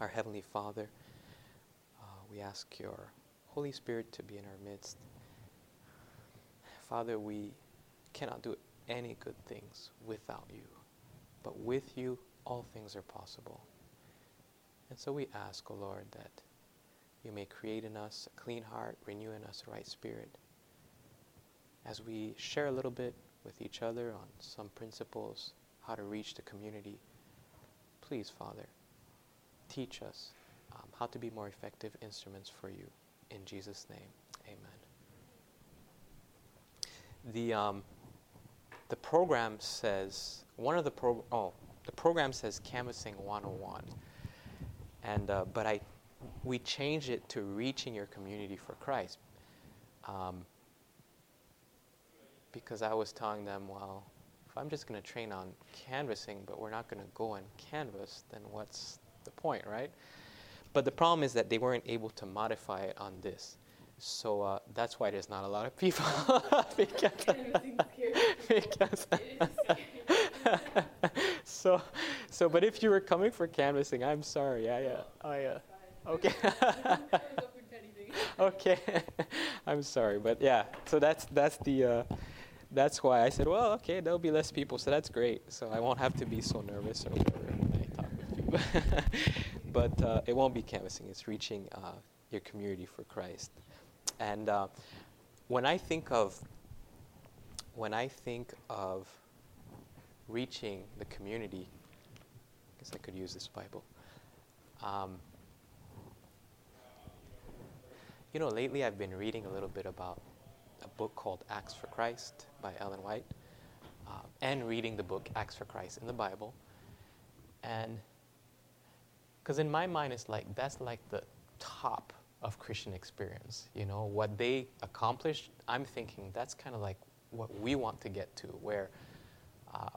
Our Heavenly Father, uh, we ask your Holy Spirit to be in our midst. Father, we cannot do any good things without you, but with you, all things are possible. And so we ask, O oh Lord, that you may create in us a clean heart, renew in us a right spirit. As we share a little bit with each other on some principles, how to reach the community, please, Father, teach us um, how to be more effective instruments for you. In Jesus' name, amen. The, um, the program says, one of the pro, oh, the program says Canvassing 101. And, uh, but I, we changed it to Reaching Your Community for Christ. Um, because I was telling them, well, if I'm just going to train on canvassing, but we're not going to go and canvas, then what's the point, right? But the problem is that they weren't able to modify it on this. So uh, that's why there's not a lot of people. because, because so, so, but if you were coming for canvassing, I'm sorry. I, uh, I, uh, okay. okay. I'm sorry, but yeah. So that's that's the. Uh, that's why I said, well, okay, there'll be less people, so that's great. So I won't have to be so nervous or whatever when I talk with people. but uh, it won't be canvassing, it's reaching uh, your community for Christ. And uh, when I think of when I think of reaching the community, I guess I could use this Bible. Um, you know, lately I've been reading a little bit about a book called Acts for Christ by Ellen White, uh, and reading the book Acts for Christ in the Bible. And because in my mind, it's like that's like the top of Christian experience. You know, what they accomplished, I'm thinking that's kind of like what we want to get to, where uh,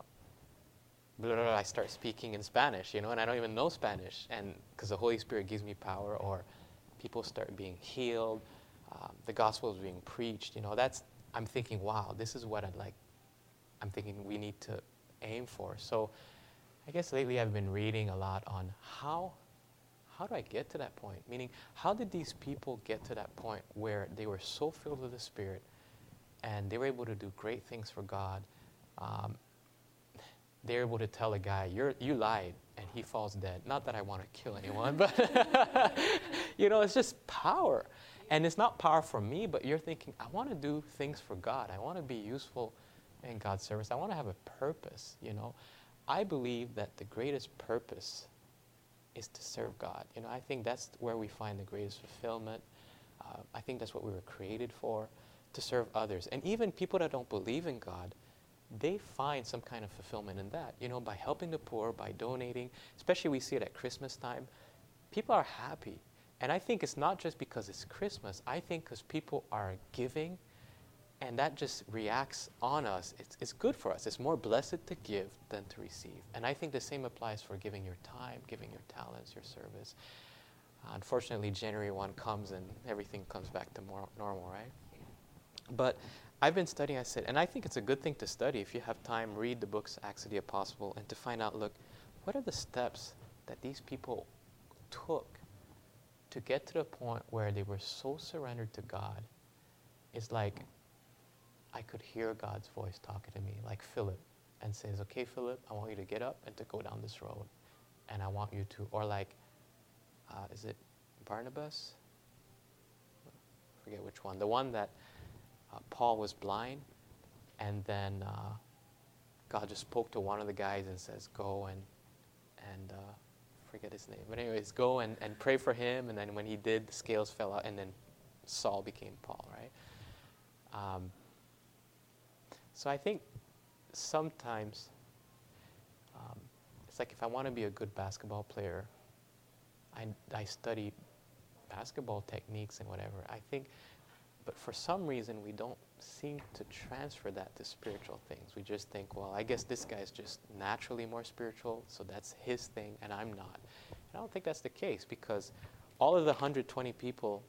blah, blah, blah, I start speaking in Spanish, you know, and I don't even know Spanish, and because the Holy Spirit gives me power, or people start being healed, um, the gospel is being preached, you know, that's, I'm thinking, wow, this is what I'd like, I'm thinking we need to aim for. So I guess lately I've been reading a lot on how how do I get to that point? Meaning, how did these people get to that point where they were so filled with the Spirit and they were able to do great things for God? Um, they're able to tell a guy, You're, you lied, and he falls dead. Not that I want to kill anyone, but, you know, it's just power. And it's not power for me, but you're thinking, I want to do things for God. I want to be useful in God's service. I want to have a purpose, you know. I believe that the greatest purpose is to serve God. You know, I think that's where we find the greatest fulfillment. Uh, I think that's what we were created for, to serve others. And even people that don't believe in God, they find some kind of fulfillment in that. You know, by helping the poor, by donating, especially we see it at Christmas time, people are happy. And I think it's not just because it's Christmas. I think because people are giving and that just reacts on us. It's, it's good for us. It's more blessed to give than to receive. And I think the same applies for giving your time, giving your talents, your service. Uh, unfortunately, January 1 comes and everything comes back to more normal, right? But I've been studying, I said, and I think it's a good thing to study if you have time, read the books, Acts of the Apostle, and to find out, look, what are the steps that these people took to get to the point where they were so surrendered to God? It's like I could hear God's voice talking to me, like Philip, and says, Okay, Philip, I want you to get up and to go down this road. And I want you to, or like, uh, is it Barnabas? I forget which one. The one that uh, Paul was blind, and then uh, God just spoke to one of the guys and says, Go and, and, uh, forget his name. But, anyways, go and, and pray for him. And then when he did, the scales fell out, and then Saul became Paul, right? Um, so I think sometimes um, it's like if I want to be a good basketball player, I, I study basketball techniques and whatever. I think, but for some reason we don't seem to transfer that to spiritual things. We just think, well, I guess this guy's just naturally more spiritual, so that's his thing, and I'm not. And I don't think that's the case because all of the 120 people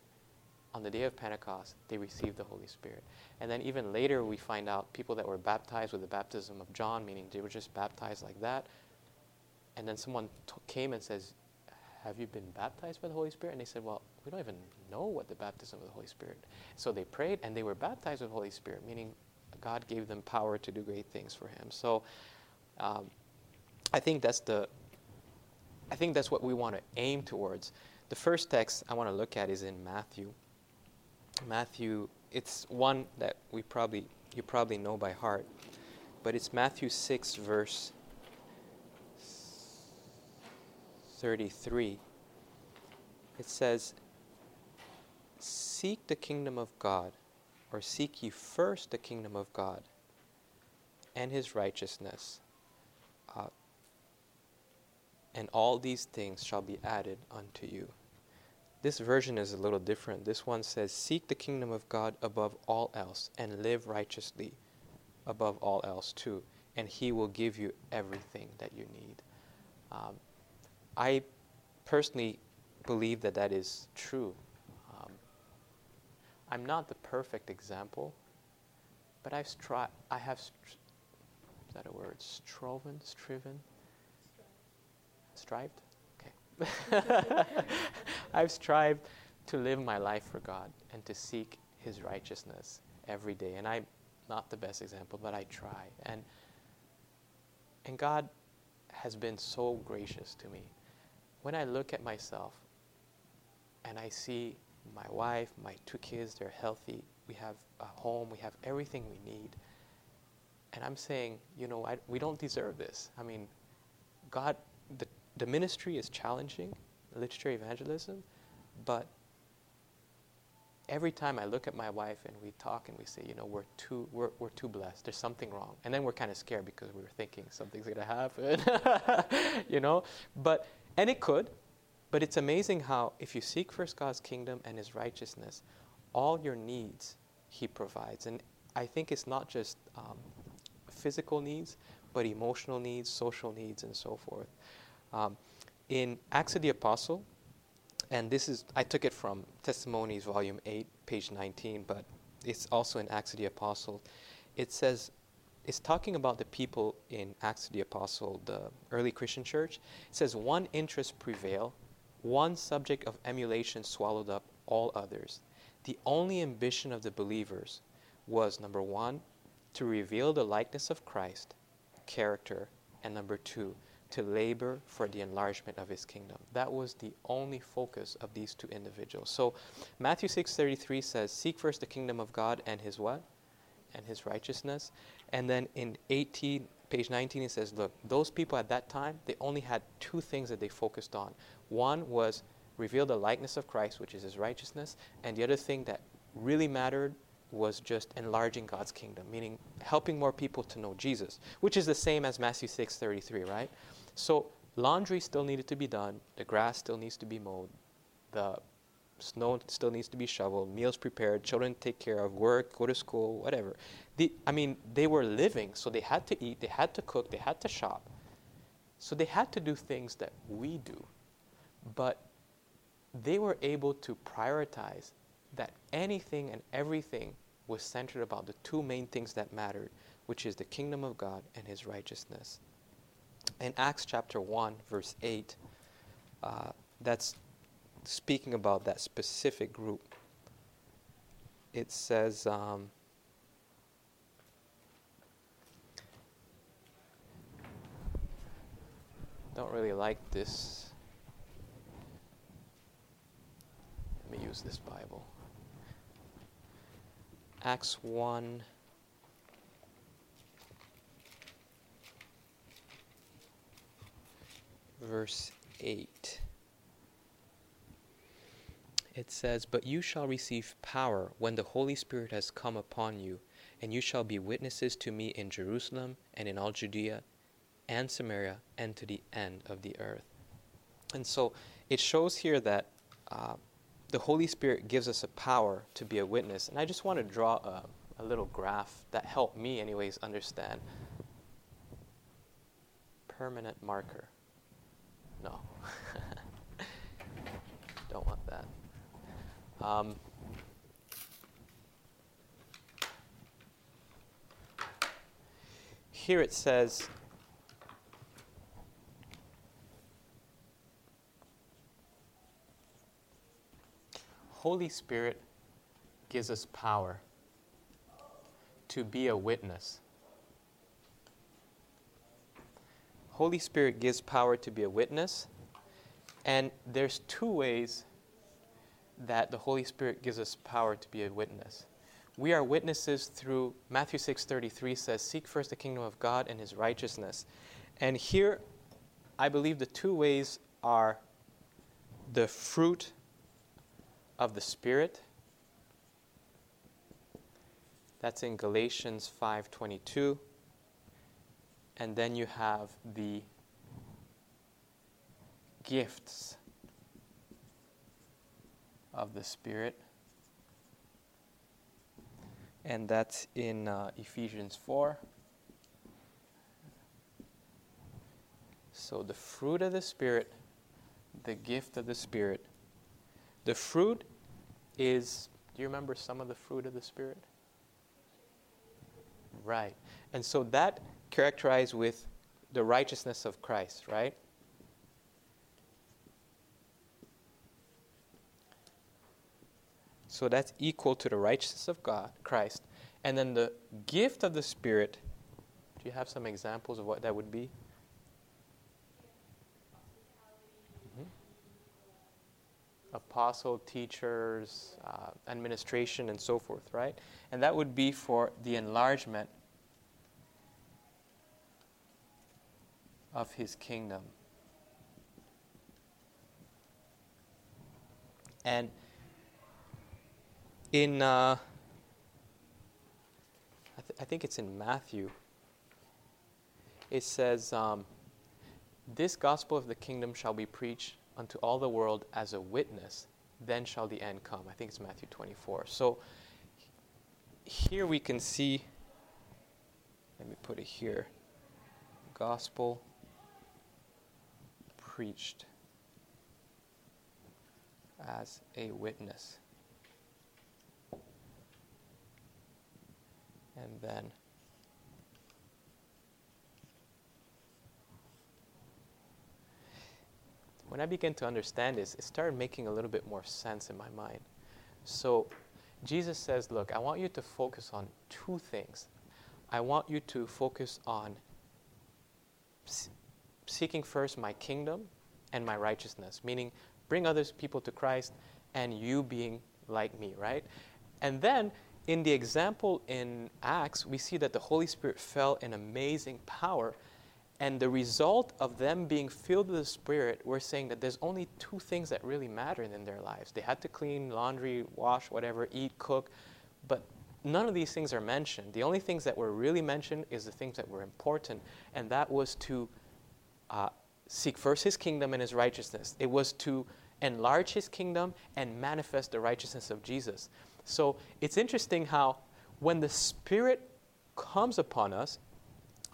on the day of Pentecost, they received the Holy Spirit. And then even later, we find out people that were baptized with the baptism of John, meaning they were just baptized like that. And then someone t- came and says, Have you been baptized by the Holy Spirit? And they said, Well, we don't even know what the baptism of the Holy Spirit. So they prayed and they were baptized with the Holy Spirit, meaning God gave them power to do great things for Him. So um, I think that's the I think that's what we want to aim towards. The first text I want to look at is in Matthew. Matthew, it's one that we probably you probably know by heart, but it's Matthew 6 verse 33. It says, "Seek the kingdom of God, or seek ye first the kingdom of God and his righteousness." Uh, and all these things shall be added unto you. This version is a little different. This one says, Seek the kingdom of God above all else and live righteously above all else too, and He will give you everything that you need. Um, I personally believe that that is true. Um, I'm not the perfect example, but I've stri- I have, str- is that a word? Striven? Striven? Strived? I've strived to live my life for God and to seek His righteousness every day. And I'm not the best example, but I try. And, and God has been so gracious to me. When I look at myself and I see my wife, my two kids, they're healthy, we have a home, we have everything we need. And I'm saying, you know, I, we don't deserve this. I mean, God, the ministry is challenging, literature evangelism, but every time I look at my wife and we talk and we say, you know, we're too, we're, we're too blessed. There's something wrong. And then we're kind of scared because we were thinking something's going to happen, you know? But, and it could, but it's amazing how if you seek first God's kingdom and his righteousness, all your needs he provides. And I think it's not just um, physical needs, but emotional needs, social needs, and so forth. Um, in Acts of the Apostle, and this is, I took it from Testimonies, Volume 8, page 19, but it's also in Acts of the Apostle. It says, it's talking about the people in Acts of the Apostle, the early Christian church. It says, one interest prevailed, one subject of emulation swallowed up all others. The only ambition of the believers was number one, to reveal the likeness of Christ, character, and number two, to labor for the enlargement of his kingdom. That was the only focus of these two individuals. So Matthew 6:33 says, "Seek first the kingdom of God and his what? And his righteousness." And then in 18 page 19 it says, "Look, those people at that time, they only had two things that they focused on. One was reveal the likeness of Christ, which is his righteousness, and the other thing that really mattered was just enlarging God's kingdom, meaning helping more people to know Jesus, which is the same as Matthew 6:33, right? So laundry still needed to be done, the grass still needs to be mowed, the snow still needs to be shoveled, meals prepared, children take care of, work, go to school, whatever. The, I mean, they were living, so they had to eat, they had to cook, they had to shop. So they had to do things that we do. But they were able to prioritize that anything and everything was centered about the two main things that mattered, which is the kingdom of God and his righteousness in Acts chapter 1, verse 8, uh, that's speaking about that specific group. It says, um, don't really like this. Let me use this Bible. Acts 1. verse 8. It says, But you shall receive power when the Holy Spirit has come upon you, and you shall be witnesses to me in Jerusalem and in all Judea and Samaria and to the end of the earth. And so it shows here that uh, the Holy Spirit gives us a power to be a witness. And I just want to draw a, a little graph that helped me, anyways, understand. Permanent marker. No. Don't want that. Um, here it says Holy Spirit gives us power to be a witness. Holy Spirit gives power to be a witness. And there's two ways that the Holy Spirit gives us power to be a witness. We are witnesses through Matthew 6:33 says, "Seek first the kingdom of God and his righteousness." And here I believe the two ways are the fruit of the Spirit. That's in Galatians 5:22. And then you have the gifts of the Spirit. And that's in uh, Ephesians 4. So, the fruit of the Spirit, the gift of the Spirit. The fruit is, do you remember some of the fruit of the Spirit? Right. And so that characterized with the righteousness of Christ, right? So that's equal to the righteousness of God, Christ. And then the gift of the Spirit, do you have some examples of what that would be? Apostle, teachers, uh, administration, and so forth, right? And that would be for the enlargement of his kingdom. And in, uh, I, th- I, think it's in Matthew, it says, um, This gospel of the kingdom shall be preached unto all the world as a witness, then shall the end come. I think it's Matthew 24. So here we can see, let me put it here gospel preached as a witness. And then when I began to understand this, it started making a little bit more sense in my mind. So Jesus says, Look, I want you to focus on two things. I want you to focus on seeking first my kingdom and my righteousness, meaning bring others people to Christ and you being like me, right? And then in the example in Acts, we see that the Holy Spirit fell in amazing power. And the result of them being filled with the Spirit, we're saying that there's only two things that really mattered in their lives. They had to clean, laundry, wash, whatever, eat, cook, but none of these things are mentioned. The only things that were really mentioned is the things that were important, and that was to uh, seek first His kingdom and His righteousness. It was to enlarge His kingdom and manifest the righteousness of Jesus. So it's interesting how when the Spirit comes upon us,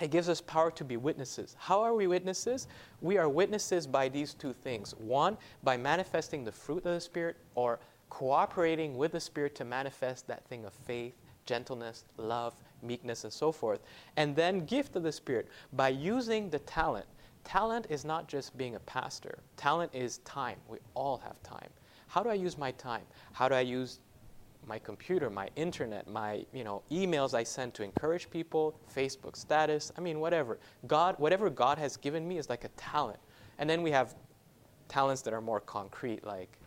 it gives us power to be witnesses. How are we witnesses? We are witnesses by these two things. One, by manifesting the fruit of the Spirit or cooperating with the Spirit to manifest that thing of faith, gentleness, love, meekness, and so forth. And then, gift of the Spirit by using the talent. Talent is not just being a pastor, talent is time. We all have time. How do I use my time? How do I use my computer, my internet, my you know emails I send to encourage people, Facebook status, I mean whatever. God, whatever God has given me is like a talent. And then we have talents that are more concrete, like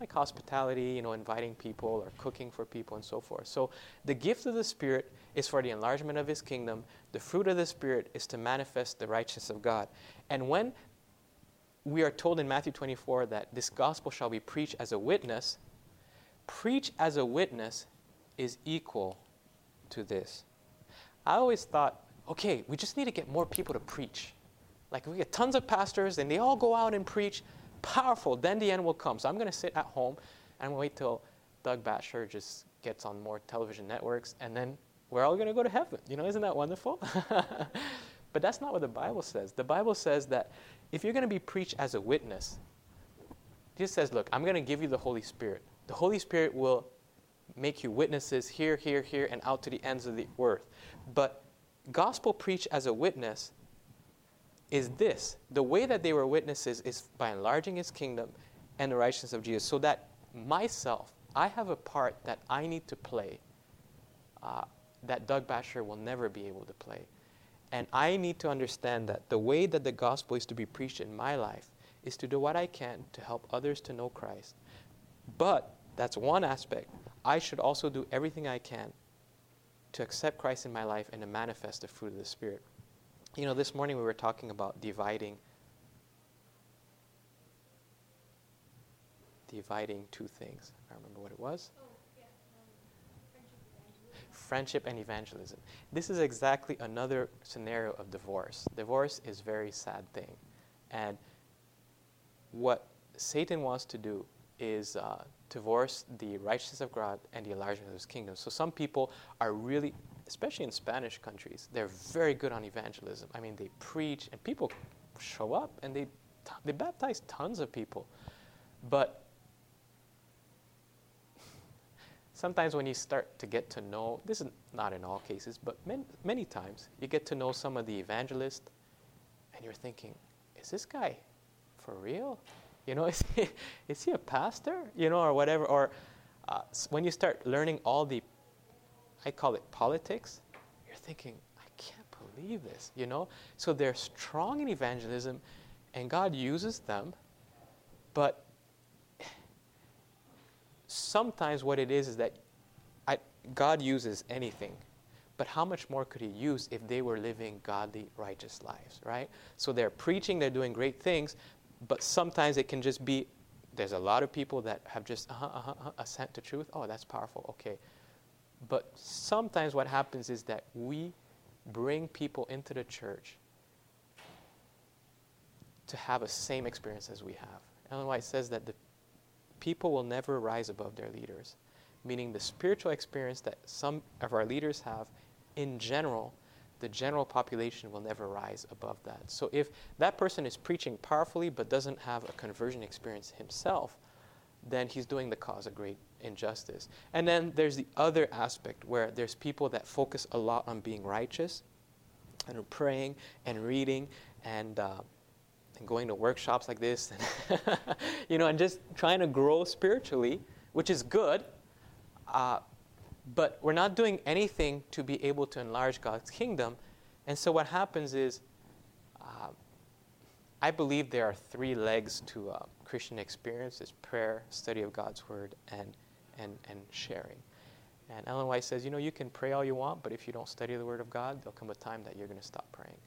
like hospitality, you know, inviting people or cooking for people and so forth. So the gift of the Spirit is for the enlargement of His kingdom. The fruit of the Spirit is to manifest the righteousness of God. And when we are told in Matthew 24 that this gospel shall be preached as a witness, preach as a witness is equal to this. I always thought, okay, we just need to get more people to preach. Like we get tons of pastors and they all go out and preach, powerful, then the end will come. So I'm going to sit at home and wait till Doug Batchelor just gets on more television networks and then we're all going to go to heaven. You know, isn't that wonderful? but that's not what the Bible says. The Bible says that if you're going to be preached as a witness, Jesus says, look, I'm going to give you the Holy Spirit. The Holy Spirit will make you witnesses here, here, here, and out to the ends of the earth. But gospel preached as a witness is this the way that they were witnesses is by enlarging his kingdom and the righteousness of Jesus, so that myself, I have a part that I need to play uh, that Doug Batchelor will never be able to play. And I need to understand that the way that the gospel is to be preached in my life is to do what I can to help others to know Christ. But that's one aspect. I should also do everything I can to accept Christ in my life and to manifest the fruit of the Spirit. You know, this morning we were talking about dividing dividing two things. I remember what it was. Oh, yeah. um, friendship, friendship and evangelism. This is exactly another scenario of divorce. Divorce is a very sad thing. And what Satan wants to do is uh, divorce the righteousness of God and the enlargement of his kingdom. So some people are really, especially in Spanish countries, they're very good on evangelism. I mean, they preach and people show up and they, they baptize tons of people. But sometimes when you start to get to know, this is not in all cases, but many, many times, you get to know some of the evangelists and you're thinking, is this guy for real? You know, is he, is he a pastor? You know, or whatever. Or uh, when you start learning all the, I call it politics, you're thinking, I can't believe this, you know? So they're strong in evangelism and God uses them, but sometimes what it is is that I, God uses anything, but how much more could He use if they were living godly, righteous lives, right? So they're preaching, they're doing great things, but sometimes it can just be there's a lot of people that have just uh-huh, uh-huh, uh-huh, assent to truth. Oh, that's powerful. Okay. But sometimes what happens is that we bring people into the church to have a same experience as we have. Ellen White says that the people will never rise above their leaders, meaning the spiritual experience that some of our leaders have in general, the general population will never rise above that. So if that person is preaching powerfully but doesn't have a conversion experience himself, then he's doing the cause a great injustice. And then there's the other aspect where there's people that focus a lot on being righteous and praying and reading and uh, and going to workshops like this, and you know, and just trying to grow spiritually, which is good. Uh, but we're not doing anything to be able to enlarge God's kingdom. And so what happens is, uh, I believe there are three legs to uh, Christian experience: is prayer, study of God's word, and and and sharing. And Ellen White says, you know, you can pray all you want, but if you don't study the word of God, there'll come a time that you're going to stop praying.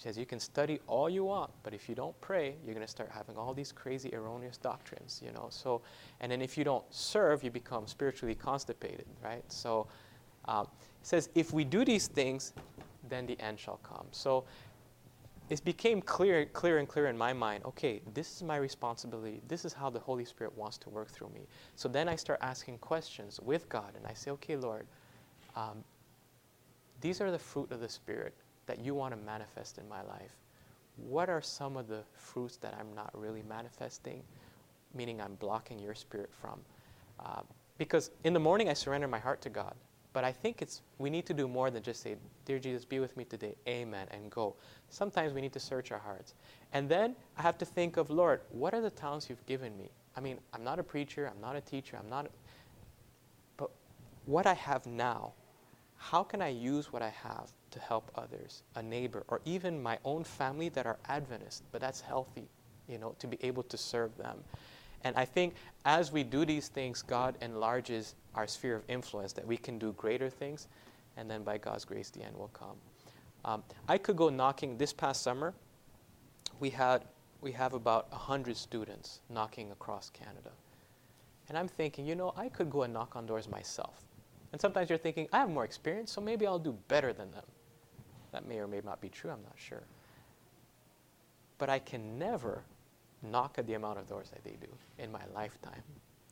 She says, You can study all you want, but if you don't pray, you're going to start having all these crazy, erroneous doctrines, you know. So, and then if you don't serve, you become spiritually constipated, right? So, um, it says, If we do these things, then the end shall come. So, it became clear, clear and clear in my mind okay, this is my responsibility. This is how the Holy Spirit wants to work through me. So then I start asking questions with God, and I say, Okay, Lord, um, these are the fruit of the Spirit that you want to manifest in my life? What are some of the fruits that I'm not really manifesting, meaning I'm blocking your spirit from? Uh, because in the morning I surrender my heart to God. But I think it's we need to do more than just say, "Dear Jesus, be with me today, Amen," and go. Sometimes we need to search our hearts, and then I have to think of, Lord, what are the talents you've given me? I mean, I'm not a preacher, I'm not a teacher, I'm not. A, but what I have now, how can I use what I have to help others, a neighbor, or even my own family that are Adventist, but that's healthy, you know, to be able to serve them. And I think as we do these things, God enlarges our sphere of influence, that we can do greater things, and then by God's grace, the end will come. Um, I could go knocking this past summer. We had we have about 100 students knocking across Canada. And I'm thinking, you know, I could go and knock on doors myself. And sometimes you're thinking, I have more experience, so maybe I'll do better than them. That may or may not be true, I'm not sure. But I can never knock at the amount of doors that they do in my lifetime.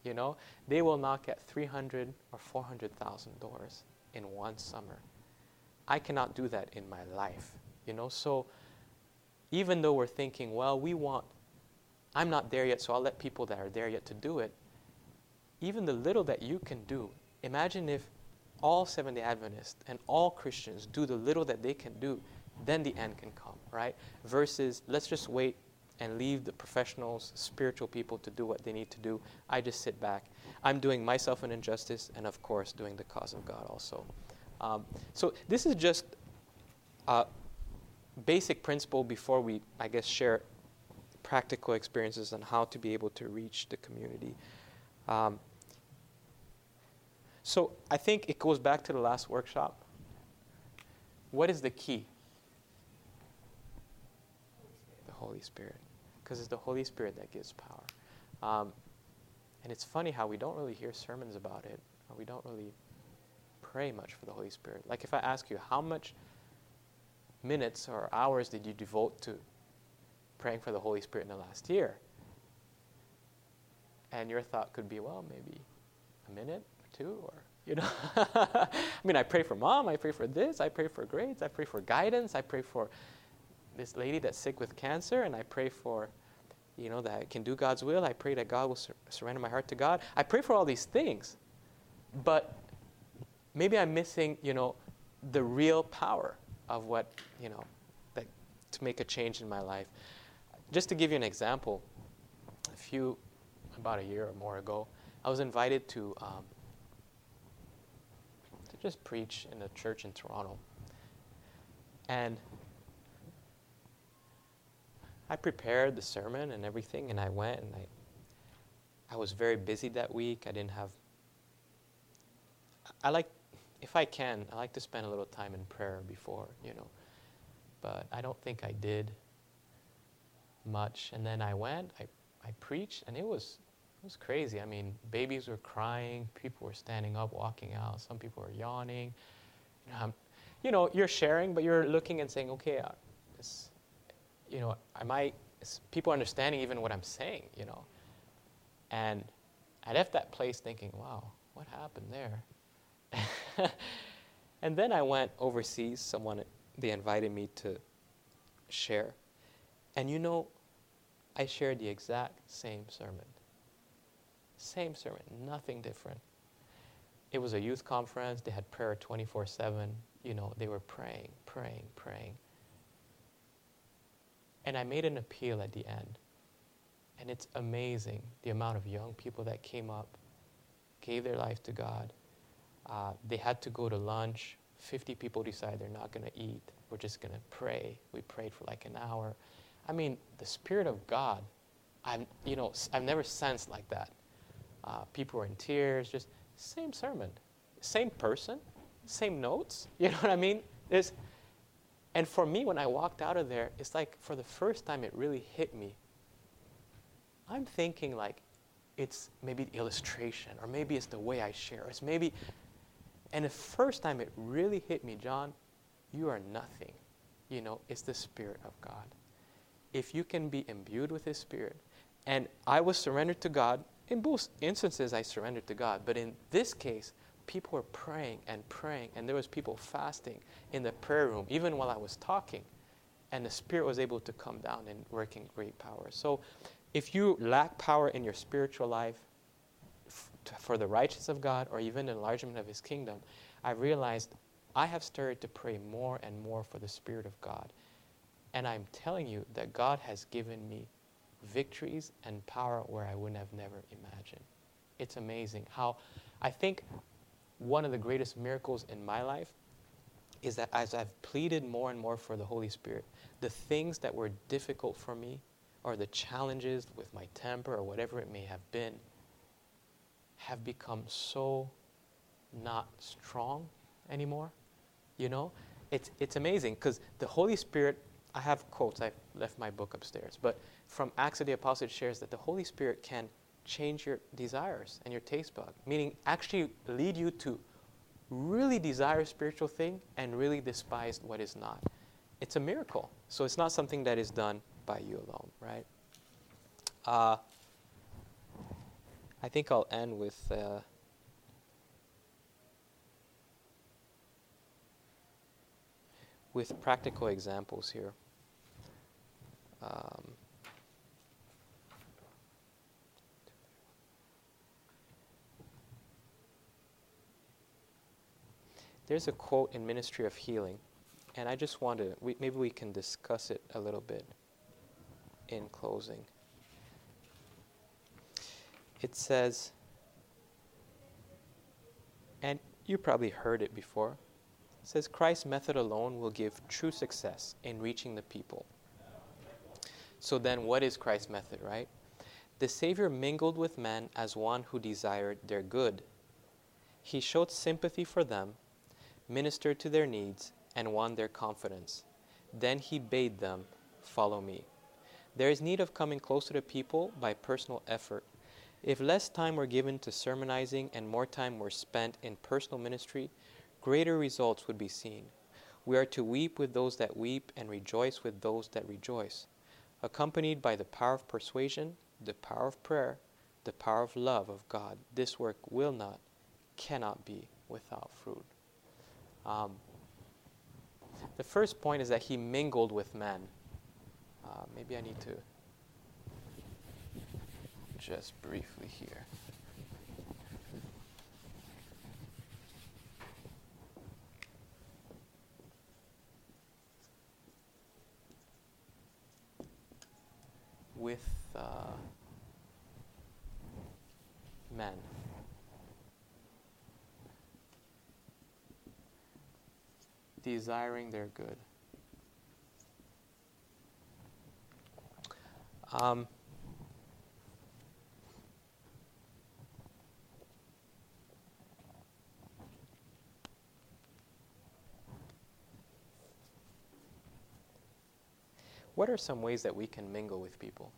You know, they will knock at 300 or 400,000 doors in one summer. I cannot do that in my life. You know, so even though we're thinking, well, we want, I'm not there yet, so I'll let people that are there yet to do it. Even the little that you can do, imagine if all Seventh day Adventists and all Christians do the little that they can do, then the end can come, right? Versus, let's just wait and leave the professionals, spiritual people to do what they need to do. I just sit back. I'm doing myself an injustice and, of course, doing the cause of God also. Um, so, this is just a basic principle before we, I guess, share practical experiences on how to be able to reach the community. Um, so, I think it goes back to the last workshop. What is the key? The Holy Spirit because it's the Holy Spirit that gives power. Um, and it's funny how we don't really hear sermons about it, we don't really pray much for the Holy Spirit. Like if I ask you, how much minutes or hours did you devote to praying for the Holy Spirit in the last year? And your thought could be, well, maybe a minute or or, you know. I mean, I pray for mom, I pray for this, I pray for grades, I pray for guidance, I pray for this lady that's sick with cancer, and I pray for, you know, that I can do God's will. I pray that God will sur- surrender my heart to God. I pray for all these things, but maybe I'm missing, you know, the real power of what, you know, that to make a change in my life. Just to give you an example, a few, about a year or more ago, I was invited to um, just preach in a church in Toronto, and I prepared the sermon and everything, and I went and I, I was very busy that week. I didn't have. I like, if I can, I like to spend a little time in prayer before, you know, but I don't think I did much. And then I went, I, I preached, and it was, it was crazy. I mean, babies were crying, people were standing up, walking out, some people were yawning. You know, you know you're sharing, but you're looking and saying, okay, uh, this you know, am I, people understanding even what I'm saying, you know? And I left that place thinking, wow, what happened there? and then I went overseas. Someone, they invited me to share. And you know, I shared the exact same sermon. Same sermon, nothing different. It was a youth conference. They had prayer 24 7. You know, they were praying, praying, praying. And I made an appeal at the end. And it's amazing the amount of young people that came up, gave their life to God. Uh, they had to go to lunch. 50 people decided they're not going to eat. We're just going to pray. We prayed for like an hour. I mean, the Spirit of God, I'm, you know, I've never sensed like that. Uh, people were in tears, just same sermon, same person, same notes. You know what I mean? There's, and for me, when I walked out of there, it's like for the first time it really hit me. I'm thinking like it's maybe the illustration, or maybe it's the way I share, it's maybe. And the first time it really hit me, John, you are nothing. You know, it's the Spirit of God. If you can be imbued with His Spirit, and I was surrendered to God, in both instances I surrendered to God, but in this case, people were praying and praying, and there was people fasting in the prayer room, even while I was talking. And the Spirit was able to come down and work in great power. So if you lack power in your spiritual life f- for the righteousness of God or even enlargement of His kingdom, I realized I have started to pray more and more for the Spirit of God. And I'm telling you that God has given me victories and power where I would have never imagined. It's amazing how I think one of the greatest miracles in my life is that as I've pleaded more and more for the Holy Spirit, the things that were difficult for me, or the challenges with my temper, or whatever it may have been, have become so not strong anymore. You know? It's, it's amazing because the Holy Spirit, I have quotes, I've left my book upstairs, but from Acts of the Apostles shares that the Holy Spirit can change your desires and your taste bud, meaning actually lead you to really desire a spiritual thing and really despise what is not. It's a miracle. So it's not something that is done by you alone, right? Uh, I think I'll end with. Uh, with practical examples here. Um, There's a quote in Ministry of Healing, and I just want to, we, maybe we can discuss it a little bit. in closing. It says, and you probably heard it before. It says Christ's method alone will give true success in reaching the people. So then, what is Christ's method, right? The Savior mingled with men as one who desired their good. He showed sympathy for them, ministered to their needs, and won their confidence. Then he bade them, Follow me. There is need of coming closer to people by personal effort. If less time were given to sermonizing and more time were spent in personal ministry, greater results would be seen. We are to weep with those that weep and rejoice with those that rejoice, accompanied by the power of persuasion, the power of prayer, the power of love of God. This work will not, cannot be without fruit. Um, the first point is that he mingled with men. Uh, maybe I need to just briefly here. With uh, men. Desiring their good. Um, what are some ways that we can mingle with people?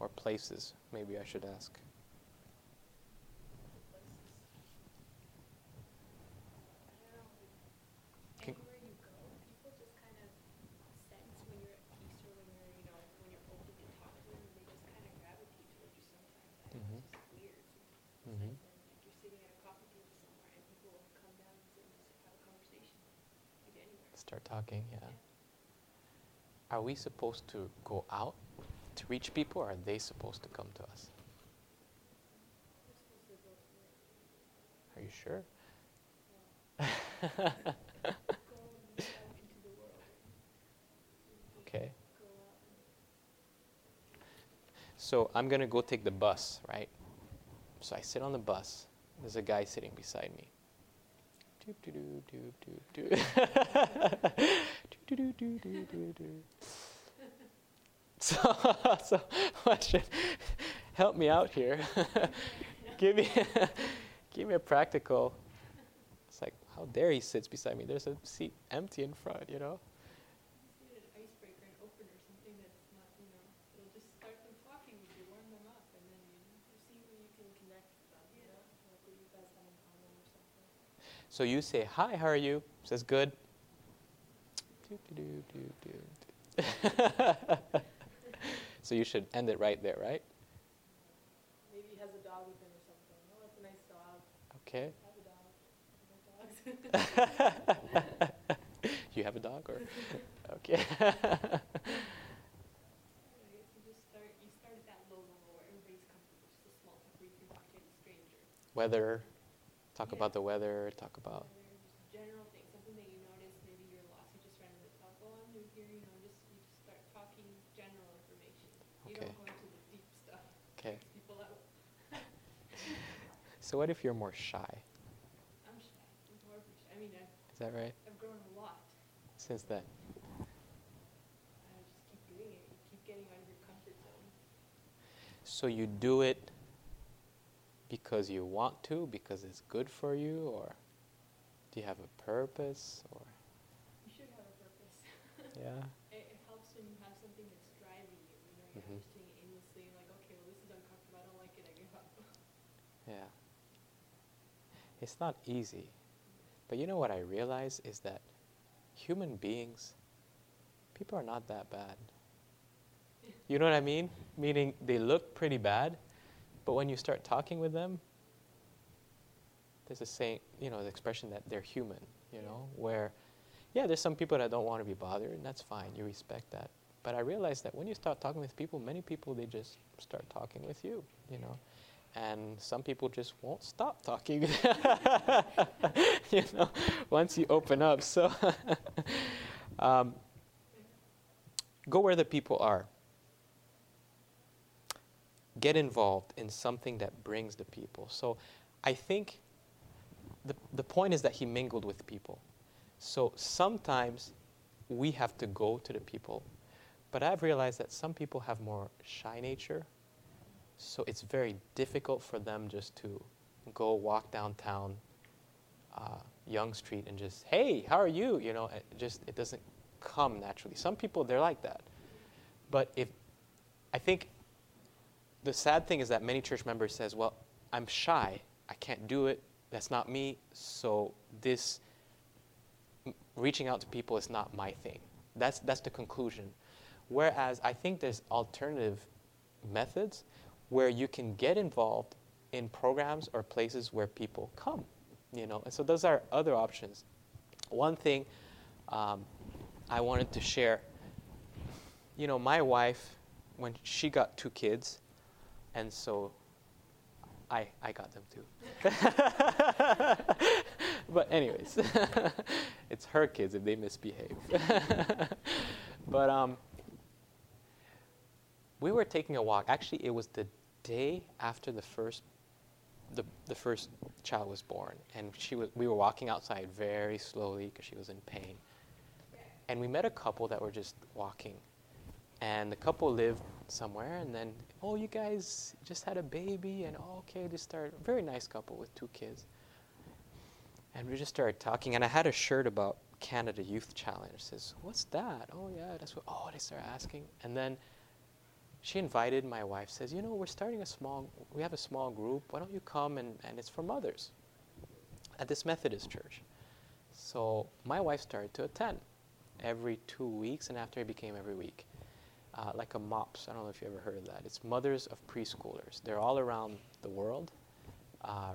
Or places, maybe I should ask. Can- Anywhere you go, people just kind of sense when you're at peace or when you're, you know, when you're open to talk to them, and they just kind of gravitate towards you sometimes. I don't know, it's just weird. It's like, like you're sitting at a coffee table somewhere and people will come down and sit and just have a conversation. Like anywhere. Start talking, yeah. Are we supposed to go out to reach people, or are they supposed to come to us? To Are you sure? okay. So I'm gonna go take the bus, right? So I sit on the bus. There's a guy sitting beside me. So, so question, help me out here. give me, give me a practical. It's like, how dare he sits beside me? There's a seat empty in front, you know. just need an icebreaker, an opener, something that's not, you know, it'll just start them talking with you, warm them up, and then you, you see where you can connect with them, you know, like what you guys have in common or something. So you say, hi, how are you? Says good. So you should end it right there, right? Maybe he has a dog with him or something. Oh, that's a nice dog. Okay. Have a dog. No dogs. you have a dog or okay. Right, talk where you can talk to any stranger. weather, talk Yeah. about the weather, talk about general things, something that you notice, maybe you're lost, you just ran into the talk, oh, I'm new here, you know, just, you just start talking general information. You Okay. don't go into the deep stuff, okay. So what if you're more shy? I'm shy, I'm horribly shy, I mean, I've, Is that right? I've grown a lot. Since then. I just keep doing it, you keep getting out of your comfort zone. So you do it because you want to, because it's good for you, or do you have a purpose, or You should have a purpose. yeah? It, it helps when you have something that's driving you, you know, you're Mhm. not just doing it aimlessly, like, okay, well, this is uncomfortable, I don't like it, I give up. Yeah. It's not easy. But you know what I realize is that human beings, people are not that bad. You know what I mean? Meaning they look pretty bad, but when you start talking with them, there's a saying, you know, the expression that they're human, you know, where, yeah, there's some people that don't want to be bothered, and that's fine, you respect that. But I realize that when you start talking with people, many people, they just start talking with you, you know. And some people just won't stop talking, you know, once you open up. So, um, go where the people are. Get involved in something that brings the people. So I think the, the point is that he mingled with people. So sometimes we have to go to the people. But I've realized that some people have more shy nature. So it's very difficult for them just to go walk downtown uh, Yonge Street and just, hey, how are you? You know, it just it doesn't come naturally. Some people they're like that, but if I think the sad thing is that many church members says, well, I'm shy, I can't do it, that's not me, so this reaching out to people is not my thing. That's that's the conclusion. Whereas I think there's alternative methods where you can get involved in programs or places where people come you know. And so those are other options. One thing um, I wanted to share, you know, my wife, when she got two kids, and so I, I got them too. but anyways, it's her kids if they misbehave. but um, we were taking a walk. Actually, it was the day after the first the, the first child was born, and she was, we were walking outside very slowly because she was in pain. And we met a couple that were just walking. And the couple lived somewhere, and then, oh, you guys just had a baby, and oh, okay, they started, very nice couple with two kids. And we just started talking, and I had a shirt about Canada Youth Challenge. It says, what's that? Oh, yeah, that's what, oh, they start asking. And then she invited my wife, says, you know, we're starting a small, we have a small group. Why don't you come? And, and it's for mothers at this Methodist church. So my wife started to attend every two weeks, and after it became every week. Uh, like a MOPS. I don't know if you ever heard of that. It's Mothers of Preschoolers. They're all around the world. Uh,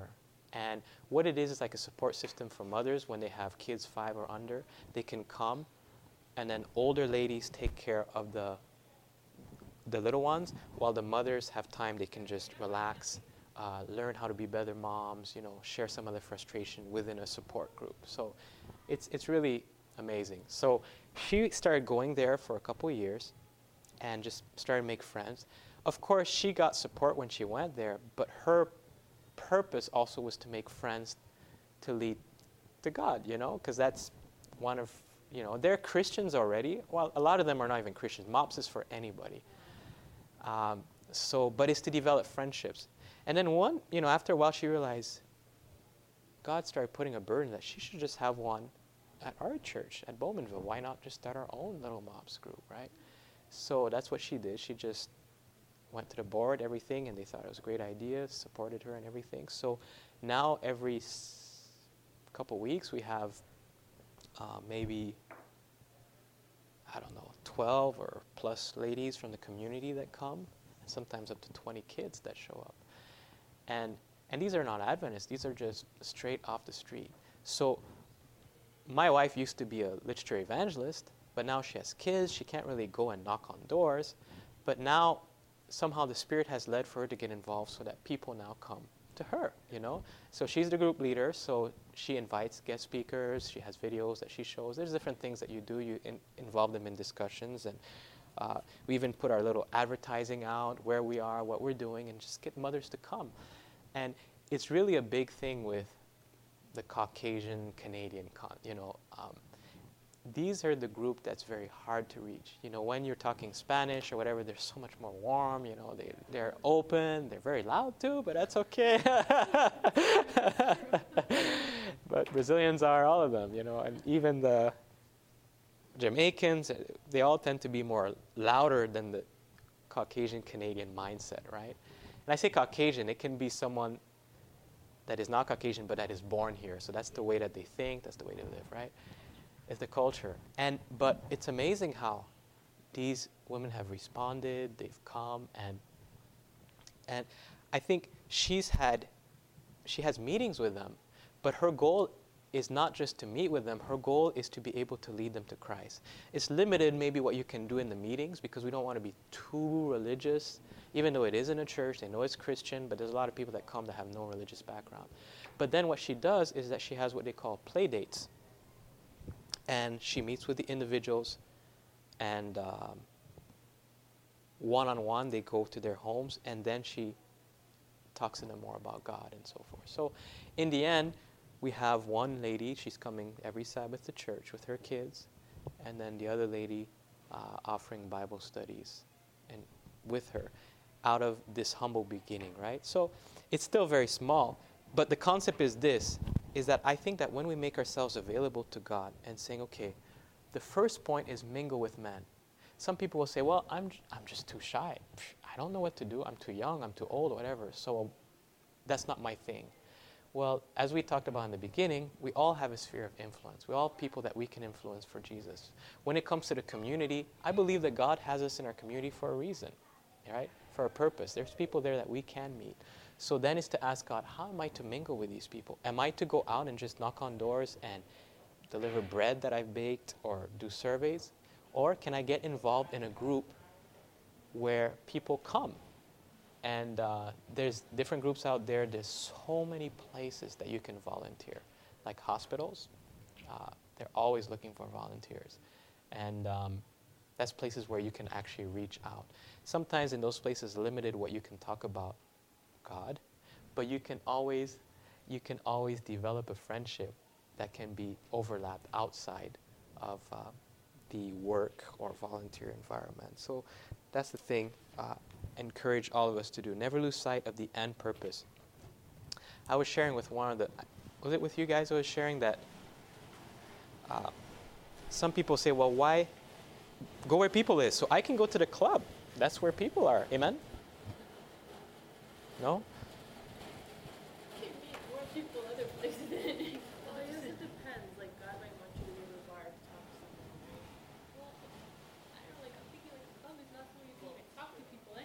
and what it is is like a support system for mothers when they have kids five or under. They can come, and then older ladies take care of the the little ones, while the mothers have time, they can just relax, uh, learn how to be better moms, you know, share some of the frustration within a support group. So it's, it's really amazing. So she started going there for a couple years and just started to make friends. Of course, she got support when she went there, but her purpose also was to make friends to lead to God, you know, because that's one of, you know, they're Christians already. Well, a lot of them are not even Christians. MOPS is for anybody. Um, so, but it's to develop friendships. And then one, you know, after a while, she realized God started putting a burden that she should just have one at our church at Bowmanville. Why not just start our own little MOPS group, right? So that's what she did. She just went to the board, everything, and they thought it was a great idea, supported her and everything. So now every s- couple weeks we have uh, maybe I don't know, 12 or plus ladies from the community that come, and sometimes up to 20 kids that show up. And, and these are not Adventists, these are just straight off the street. So my wife used to be a literature evangelist, but now she has kids, she can't really go and knock on doors. But now somehow the Spirit has led for her to get involved so that people now come to her, you know? So she's the group leader, so she invites guest speakers, she has videos that she shows. There's different things that you do, you in, involve them in discussions, and uh, we even put our little advertising out, where we are, what we're doing, and just get mothers to come. And it's really a big thing with the Caucasian Canadian, con- you know, um, these are the group that's very hard to reach. You know, when you're talking Spanish or whatever, they're so much more warm. You know, they they're open. They're very loud too, but that's okay. but Brazilians are all of them. You know, and even the Jamaicans, they all tend to be more louder than the Caucasian Canadian mindset, right? And I say Caucasian, it can be someone that is not Caucasian but that is born here. So that's the way that they think. That's the way they live, right? Is the culture. And but it's amazing how these women have responded. They've come and and I think she's had she has meetings with them, but her goal is not just to meet with them. Her goal is to be able to lead them to Christ. It's limited, maybe, what you can do in the meetings because we don't want to be too religious, even though it is in a church. They know it's Christian, but there's a lot of people that come that have no religious background. But then what she does is that she has what they call play dates and she meets with the individuals and one on one, they go to their homes, and then she talks to them more about God and so forth. So, in the end, we have one lady, she's coming every Sabbath to church with her kids, and then the other lady uh, offering Bible studies and with her out of this humble beginning, right? So it's still very small, but the concept is this is that I think that when we make ourselves available to God and saying, okay, the first point is mingle with men. Some people will say, well, I'm, I'm just too shy. I don't know what to do. I'm too young. I'm too old, whatever. So uh, that's not my thing. Well, as we talked about in the beginning, we all have a sphere of influence. We all people that we can influence for Jesus. When it comes to the community, I believe that God has us in our community for a reason, right? For a purpose. There's people there that we can meet. So then is to ask God, how am I to mingle with these people? Am I to go out and just knock on doors and deliver bread that I've baked or do surveys? Or can I get involved in a group where people come and uh, there's different groups out there. There's so many places that you can volunteer, like hospitals. Uh, they're always looking for volunteers. And um, that's places where you can actually reach out. Sometimes in those places, limited what you can talk about God, but you can always, you can always develop a friendship that can be overlapped outside of uh, the work or volunteer environment. So that's the thing. Uh, encourage all of us to do. Never lose sight of the end purpose. I was sharing with one of the, was it with you guys? I was sharing that uh, some people say, well, why go where people is? So I can go to the club. That's where people are. Amen? No?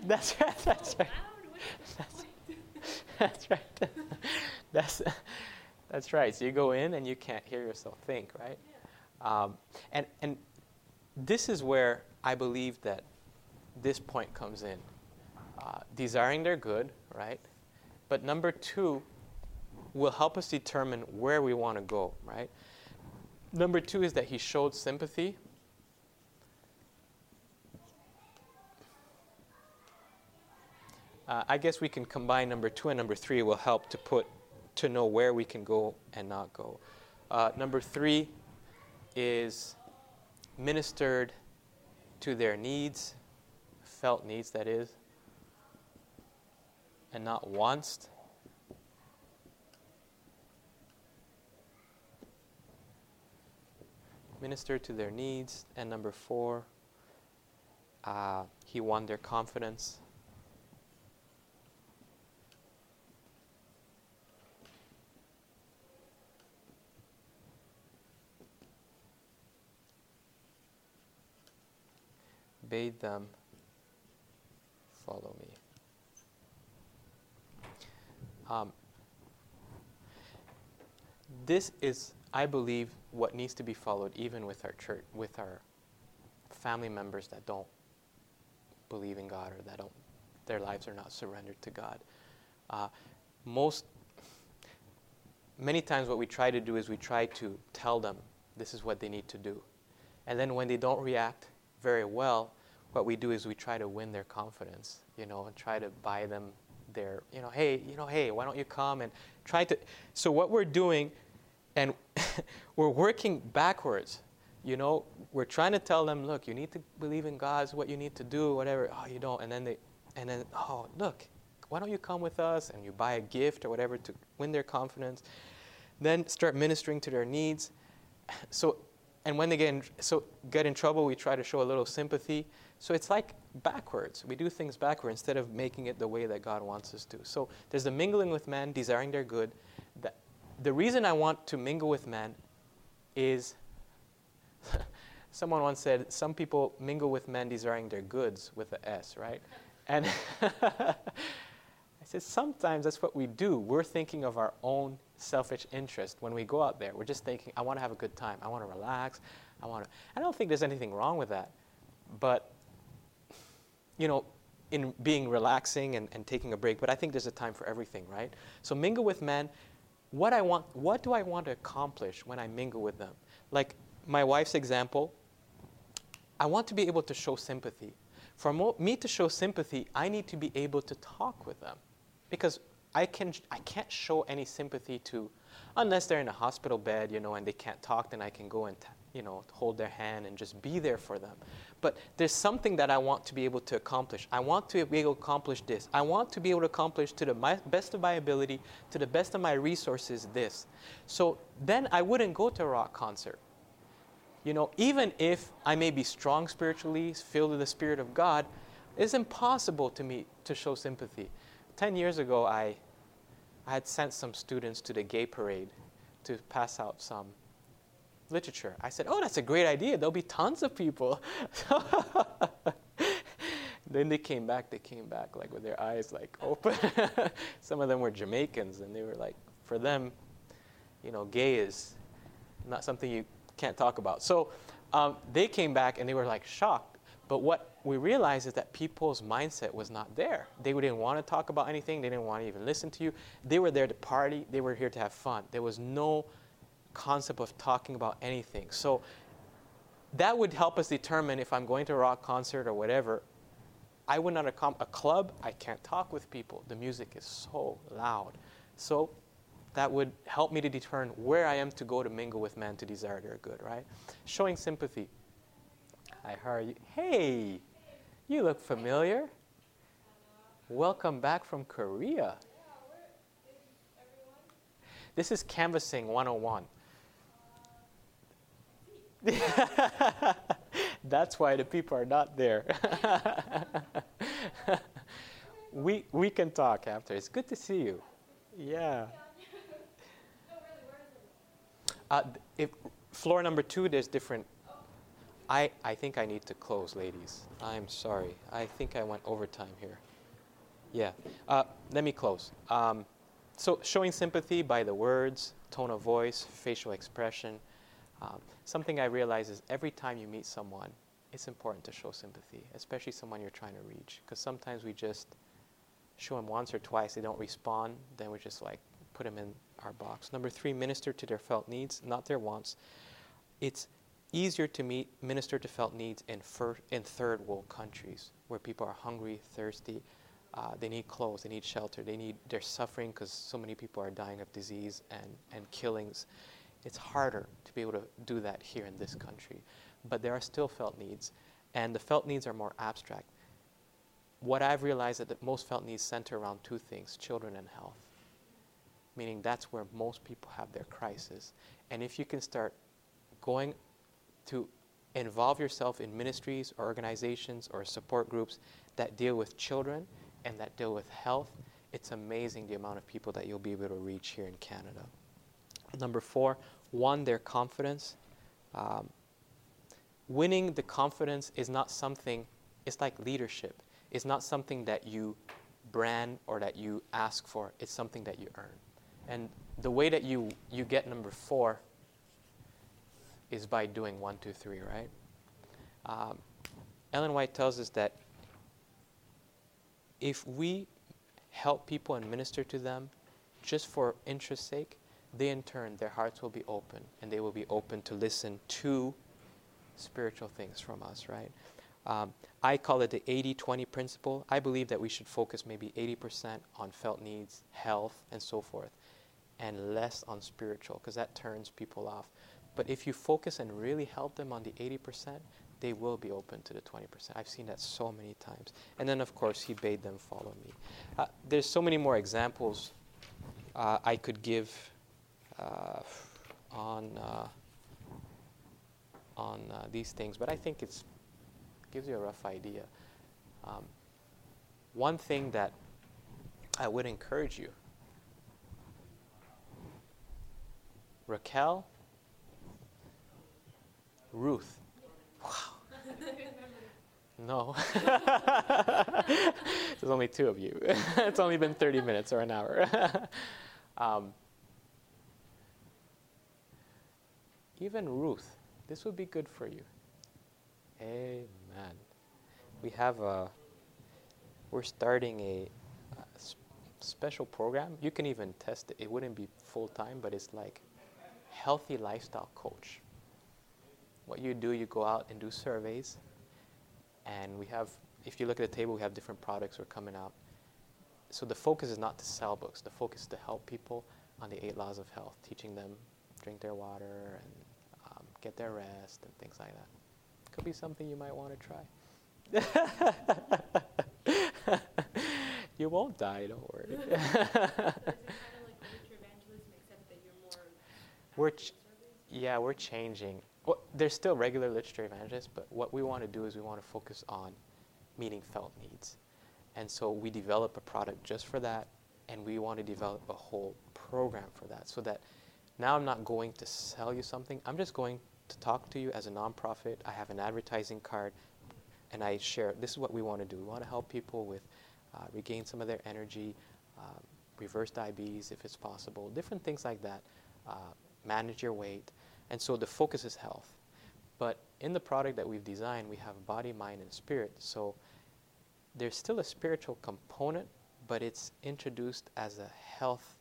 That's right. That's right. That's, that's right. that's that's right. So you go in and you can't hear yourself think, right? Um, and and this is where I believe that this point comes in. Uh, desiring their good, right? But number two will help us determine where we want to go, right? Number two is that he showed sympathy Uh, I guess we can combine number two and number three will help to put to know where we can go and not go. Uh, number three is ministered to their needs, felt needs, that is, and not wants. Minister to their needs. And number four, uh, he won their confidence. bade them follow me. Um, this is, I believe, what needs to be followed even with our church, with our family members that don't believe in God or that don't, their lives are not surrendered to God. Uh, most, many times, what we try to do is we try to tell them this is what they need to do, and then when they don't react very well, what we do is we try to win their confidence, you know, and try to buy them their, you know, hey, you know, hey, why don't you come and try to. So what we're doing, and we're working backwards. You know, we're trying to tell them, look, you need to believe in God. What you need to do, whatever. Oh, you don't, and then they, and then oh, look, why don't you come with us? And you buy a gift or whatever to win their confidence. Then start ministering to their needs. So, and when they get in, so get in trouble, we try to show a little sympathy. So it's like backwards. We do things backwards instead of making it the way that God wants us to. So there's the mingling with men, desiring their good. The, the reason I want to mingle with men is someone once said, some people mingle with men desiring their goods with a S, right? And I said, sometimes that's what we do. We're thinking of our own selfish interest when we go out there. We're just thinking, I want to have a good time. I want to relax. I want to. I don't think there's anything wrong with that. But you know, in being relaxing and, and taking a break, but I think there's a time for everything, right? So mingle with men. What I want, what do I want to accomplish when I mingle with them? Like my wife's example, I want to be able to show sympathy. For mo- me to show sympathy, I need to be able to talk with them. Because I, can, I can't show any sympathy to, unless they're in a hospital bed, you know, and they can't talk, then I can go and, t- you know, hold their hand and just be there for them. But there's something that I want to be able to accomplish. I want to be able to accomplish this. I want to be able to accomplish to the my, best of my ability, to the best of my resources, this. So then I wouldn't go to a rock concert. You know, even if I may be strong spiritually, filled with the Spirit of God, it's impossible to me to show sympathy. Ten years ago, I, I had sent some students to the gay parade to pass out some literature. I said, Oh, that's a great idea. There'll be tons of people. then they came back, they came back like with their eyes like open. some of them were Jamaicans, and they were like, for them, you know, gay is not something you can't talk about. So um, they came back and they were like shocked. But what we realized is that people's mindset was not there. They didn't want to talk about anything. They didn't want to even listen to you. They were there to party. They were here to have fun. There was no concept of talking about anything. So that would help us determine if I'm going to a rock concert or whatever. I would not accom- a club. I can't talk with people. The music is so loud. So that would help me to determine where I am to go to mingle with men to desire their good, right? Showing sympathy. I heard you. Hey, you look familiar. Welcome back from Korea. This is Canvassing 101. That's why the people are not there. we, we can talk after. It's good to see you. Yeah. Uh, if floor number two, there's different. I, I think I need to close, ladies. I'm sorry. I think I went overtime here. Yeah. Uh, let me close. Um, so, showing sympathy by the words, tone of voice, facial expression. Um, something I realize is every time you meet someone, it's important to show sympathy, especially someone you're trying to reach. Because sometimes we just show them once or twice, they don't respond, then we just like put them in our box. Number three, minister to their felt needs, not their wants. It's easier to meet, minister to felt needs in, fir- in third world countries where people are hungry, thirsty, uh, they need clothes, they need shelter, they need, they're suffering because so many people are dying of disease and, and killings. It's harder to be able to do that here in this country. But there are still felt needs, and the felt needs are more abstract. What I've realized is that most felt needs center around two things children and health meaning that's where most people have their crisis. And if you can start going to involve yourself in ministries or organizations or support groups that deal with children and that deal with health, it's amazing the amount of people that you'll be able to reach here in Canada. Number four, won, their confidence. Um, winning the confidence is not something, it's like leadership. It's not something that you brand or that you ask for, it's something that you earn. And the way that you, you get number four is by doing one, two, three, right? Um, Ellen White tells us that if we help people and minister to them just for interest's sake, they in turn, their hearts will be open and they will be open to listen to spiritual things from us, right? Um, I call it the 80 20 principle. I believe that we should focus maybe 80% on felt needs, health, and so forth, and less on spiritual, because that turns people off. But if you focus and really help them on the 80%, they will be open to the 20%. I've seen that so many times. And then, of course, he bade them follow me. Uh, there's so many more examples uh, I could give uh, on, uh, on uh, these things, but I think it's gives you a rough idea. Um, one thing that I would encourage you Raquel, Ruth. Wow. No. There's only two of you. it's only been 30 minutes or an hour. um, even Ruth, this would be good for you. Amen. We have a, we're starting a, a s- special program. You can even test it. It wouldn't be full time, but it's like healthy lifestyle coach. What you do, you go out and do surveys, and we have if you look at the table, we have different products that are coming out. So the focus is not to sell books. The focus is to help people on the eight laws of health, teaching them drink their water and get their rest and things like that. Could be something you might want to try. you won't die, don't worry. So is it kind of like literature evangelism, except that you're more We're ch- Yeah, we're changing. Well, there's still regular literature evangelists, but what we want to do is we want to focus on meeting felt needs. And so we develop a product just for that, and we want to develop a whole program for that so that now I'm not going to sell you something. I'm just going to talk to you as a nonprofit. I have an advertising card, and I share this is what we want to do. We want to help people with uh, regain some of their energy, um, reverse diabetes if it's possible, different things like that, uh, manage your weight. And so the focus is health. But in the product that we've designed, we have body, mind, and spirit. So there's still a spiritual component, but it's introduced as a health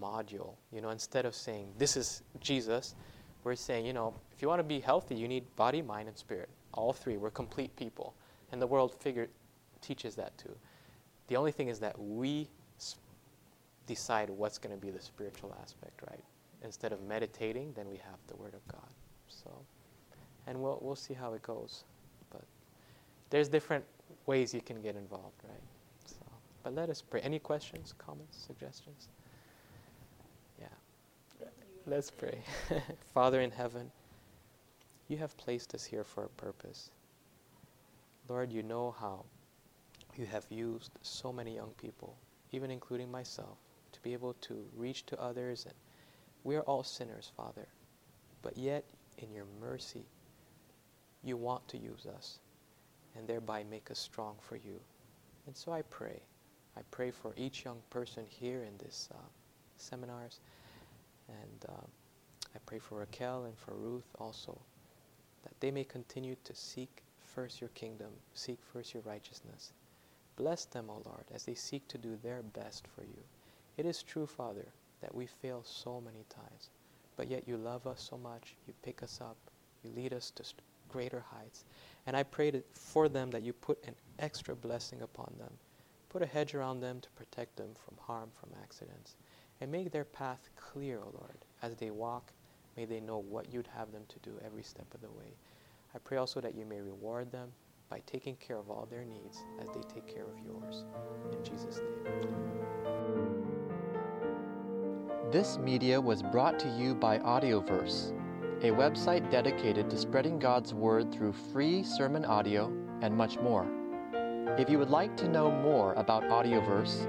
module. You know, instead of saying this is Jesus, we're saying, you know, if you want to be healthy, you need body, mind, and spirit. All three. We're complete people. And the world figure teaches that too. The only thing is that we s- decide what's going to be the spiritual aspect, right? Instead of meditating, then we have the Word of God. So, and we'll we'll see how it goes. But there's different ways you can get involved, right? So, but let us pray. Any questions, comments, suggestions? Let's pray. Father in heaven, you have placed us here for a purpose. Lord, you know how you have used so many young people, even including myself, to be able to reach to others. And we are all sinners, Father. But yet, in your mercy, you want to use us and thereby make us strong for you. And so I pray. I pray for each young person here in this uh, seminars. And um, I pray for Raquel and for Ruth also, that they may continue to seek first your kingdom, seek first your righteousness. Bless them, O Lord, as they seek to do their best for you. It is true, Father, that we fail so many times, but yet you love us so much, you pick us up, you lead us to st- greater heights. And I pray for them that you put an extra blessing upon them. Put a hedge around them to protect them from harm, from accidents. And make their path clear, O Lord. As they walk, may they know what you'd have them to do every step of the way. I pray also that you may reward them by taking care of all their needs as they take care of yours. In Jesus' name. This media was brought to you by Audioverse, a website dedicated to spreading God's Word through free sermon audio and much more. If you would like to know more about Audioverse,